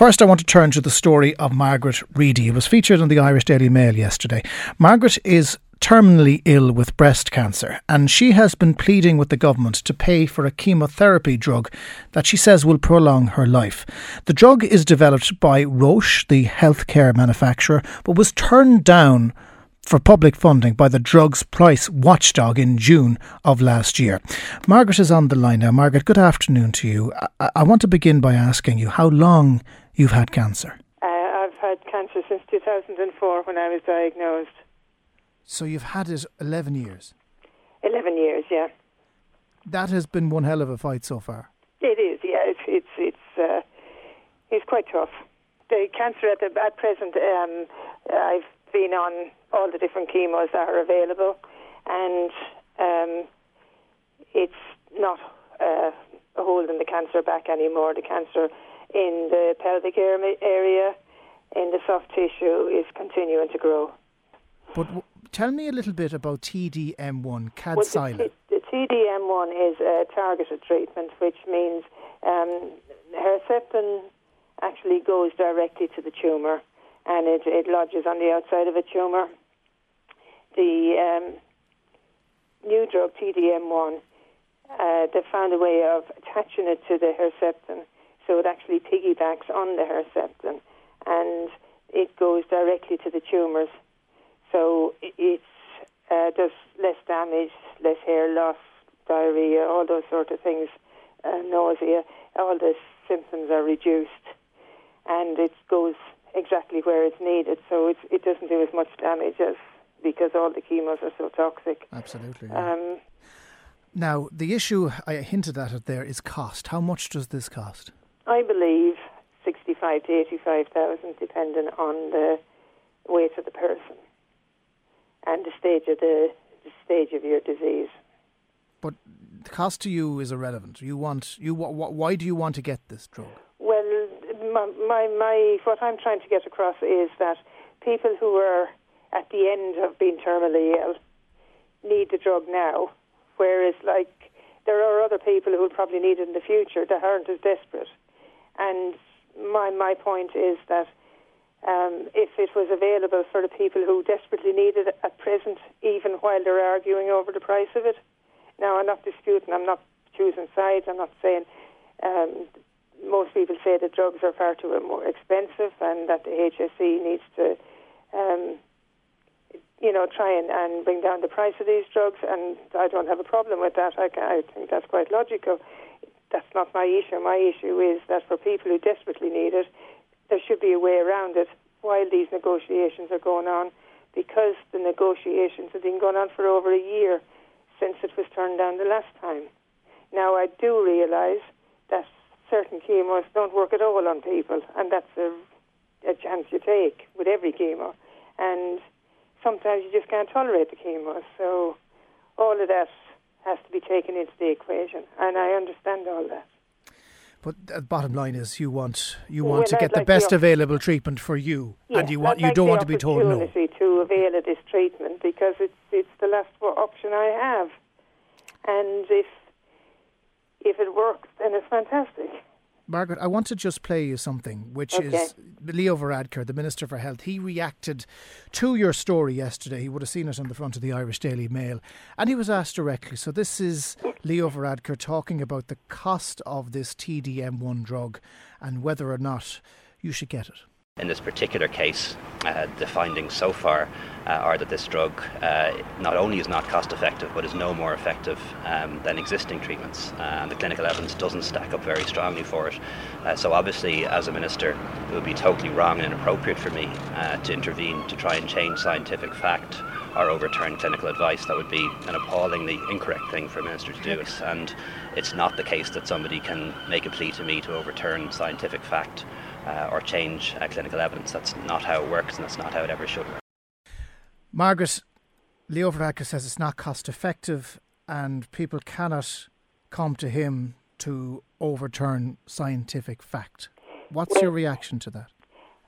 First, I want to turn to the story of Margaret Reedy. It was featured in the Irish Daily Mail yesterday. Margaret is terminally ill with breast cancer, and she has been pleading with the government to pay for a chemotherapy drug that she says will prolong her life. The drug is developed by Roche, the healthcare manufacturer, but was turned down for public funding by the drugs price watchdog in June of last year. Margaret is on the line now. Margaret, good afternoon to you. I, I want to begin by asking you how long you've had cancer. Uh, I've had cancer since 2004 when I was diagnosed. So you've had it 11 years? 11 years, yeah. That has been one hell of a fight so far. It is, yeah. It's it's it's uh, it's quite tough. The cancer at the at present, um, I've been on all the different chemos that are available, and um, it's not uh, holding the cancer back anymore. The cancer in the pelvic area, in the soft tissue, is continuing to grow. But w- tell me a little bit about TDM1, Kadcyla. Well, the, the, TDM1 is a targeted treatment, which means um, Herceptin actually goes directly to the tumour and it, it lodges on the outside of a tumour. The um, new drug TDM1, uh, they found a way of attaching it to the Herceptin, so it actually piggybacks on the Herceptin, and it goes directly to the tumours. So it uh, does less damage, less hair loss, diarrhea, all those sort of things, uh, nausea. All the symptoms are reduced, and it goes exactly where it's needed. So it it doesn't do as much damage as because all the chemos are so toxic. Absolutely. Yeah. Um, now the issue I hinted at it there is cost. How much does this cost? I believe sixty-five to eighty-five thousand, depending on the weight of the person and the stage of the, the stage of your disease. But the cost to you is irrelevant. You want you why do you want to get this drug? Well, my, my, my what I'm trying to get across is that people who are at the end of being terminally ill need the drug now, whereas like there are other people who will probably need it in the future that aren't as desperate. And my my point is that um, if it was available for the people who desperately need it at present, even while they're arguing over the price of it. Now, I'm not disputing, I'm not choosing sides, I'm not saying um, most people say that drugs are far too more expensive and that the HSE needs to, um, you know, try and, and bring down the price of these drugs. And I don't have a problem with that. I, I think that's quite logical. That's not my issue. My issue is that for people who desperately need it, there should be a way around it while these negotiations are going on, because the negotiations have been going on for over a year since it was turned down the last time. Now, I do realise that certain chemos don't work at all on people, and that's a, a chance you take with every chemo. And sometimes you just can't tolerate the chemo. So all of that has to be taken into the equation, and I understand all that. But the bottom line is, you want you want well, to get I'd the like best the available treatment for you, yes, and you want I'd you like don't want to be told no. to avail of this treatment because it's it's the last option I have, and if if it works, then it's fantastic. Margaret, I want to just play you something, which okay. is Leo Varadkar, the Minister for Health. He reacted to your story yesterday. He would have seen it on the front of the Irish Daily Mail. And he was asked directly. So this is Leo Varadkar talking about the cost of this TDM1 drug and whether or not you should get it. In this particular case, uh, the findings so far uh, are that this drug uh, not only is not cost effective but is no more effective um, than existing treatments. Uh, and the clinical evidence doesn't stack up very strongly for it. Uh, so, obviously, as a minister, it would be totally wrong and inappropriate for me uh, to intervene to try and change scientific fact or overturn clinical advice. That would be an appallingly incorrect thing for a minister to do. And it's not the case that somebody can make a plea to me to overturn scientific fact uh, or change uh, clinical evidence. That's not how it works, and that's not how it ever should work. Margaret, Leo Varadkar says it's not cost effective, and people cannot come to him to overturn scientific fact. What's well, your reaction to that?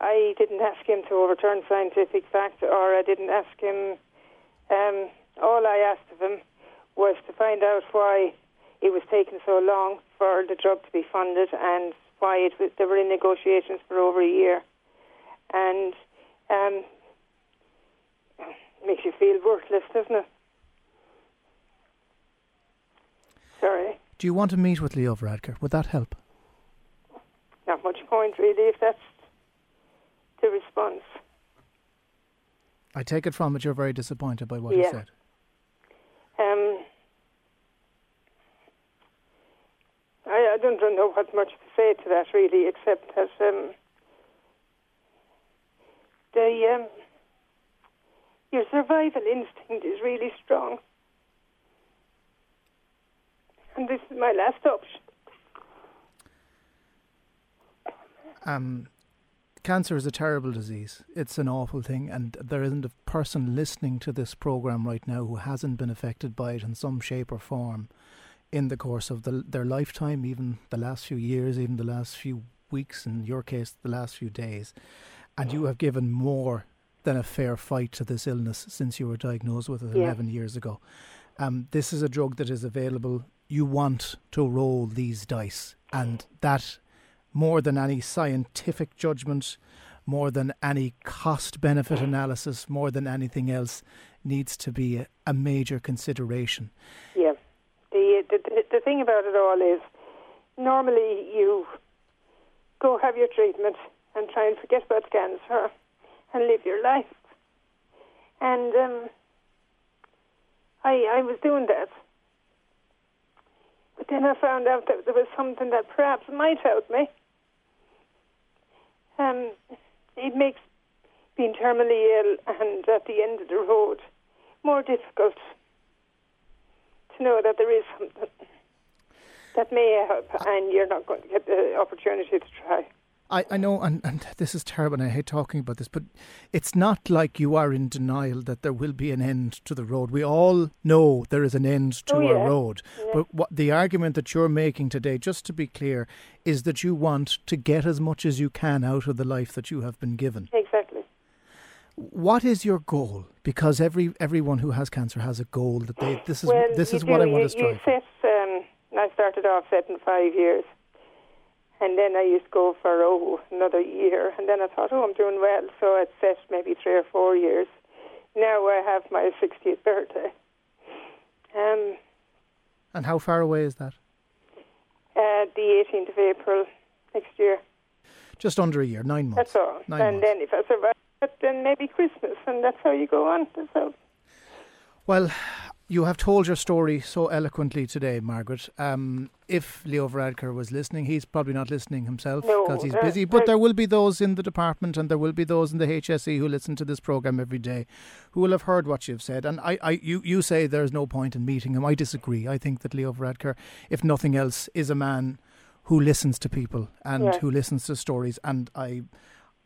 I didn't ask him to overturn scientific fact, or I didn't ask him. Um, all I asked of him was to find out why it was taking so long for the drug to be funded and why it was, they were in negotiations for over a year, and um, makes you feel worthless, doesn't it? Sorry. Do you want to meet with Leo Varadkar? Would that help? Not much point, really, if that's the response. I take it from it you're very disappointed by what Yeah. he said. Um, I, I don't know what much to say to that, really, except that um, the um, your survival instinct is really strong, and this is my last option. Um, cancer is a terrible disease. It's an awful thing, and there isn't a person listening to this program right now who hasn't been affected by it in some shape or form in the course of the, their lifetime, even the last few years, even the last few weeks, in your case, the last few days. And you have given more than a fair fight to this illness since you were diagnosed with it Yeah. 11 years ago. Um, this is a drug that is available. You want to roll these dice, and that more than any scientific judgment, more than any cost benefit analysis, more than anything else, needs to be a, a major consideration. Yeah. The, the the thing about it all is, normally you go have your treatment and try and forget about cancer and live your life. And um, I I was doing that, but then I found out that there was something that perhaps might help me. Um, it makes being terminally ill and at the end of the road more difficult to know that there is something that may help and you're not going to get the opportunity to try. I, I know, and, and this is terrible, and I hate talking about this, but it's not like you are in denial that there will be an end to the road. We all know there is an end to Oh, our yeah. road. Yeah. But what the argument that you're making today, just to be clear, is that you want to get as much as you can out of the life that you have been given. Exactly. What is your goal? Because every everyone who has cancer has a goal that they this is well, this is what I want you, to strive You set, um, I started off setting five years. And then I used to go for oh another year, and then I thought, oh, I'm doing well, so I'd set maybe three or four years. Now I have my 60th birthday. Um, And how far away is that? uh, the 18th of April next year. Just under a year, nine months. That's all. Nine and months. then if I survive, it, then maybe Christmas, and that's how you go on. That's. Well, you have told your story so eloquently today, Margaret. Um, if Leo Varadkar was listening, he's probably not listening himself No, because he's uh, busy. But uh, there will be those in the department and there will be those in the HSE who listen to this program every day, who will have heard what you've said. And I, I you, you say there's no point in meeting him. I disagree. I think that Leo Varadkar, if nothing else, is a man who listens to people and who listens to stories. And I.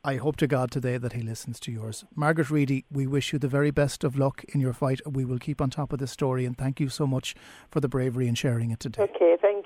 I hope to God today that he listens to yours. Margaret Reedy, we wish you the very best of luck in your fight. We will keep on top of this story and thank you so much for the bravery in sharing it today. Okay, thank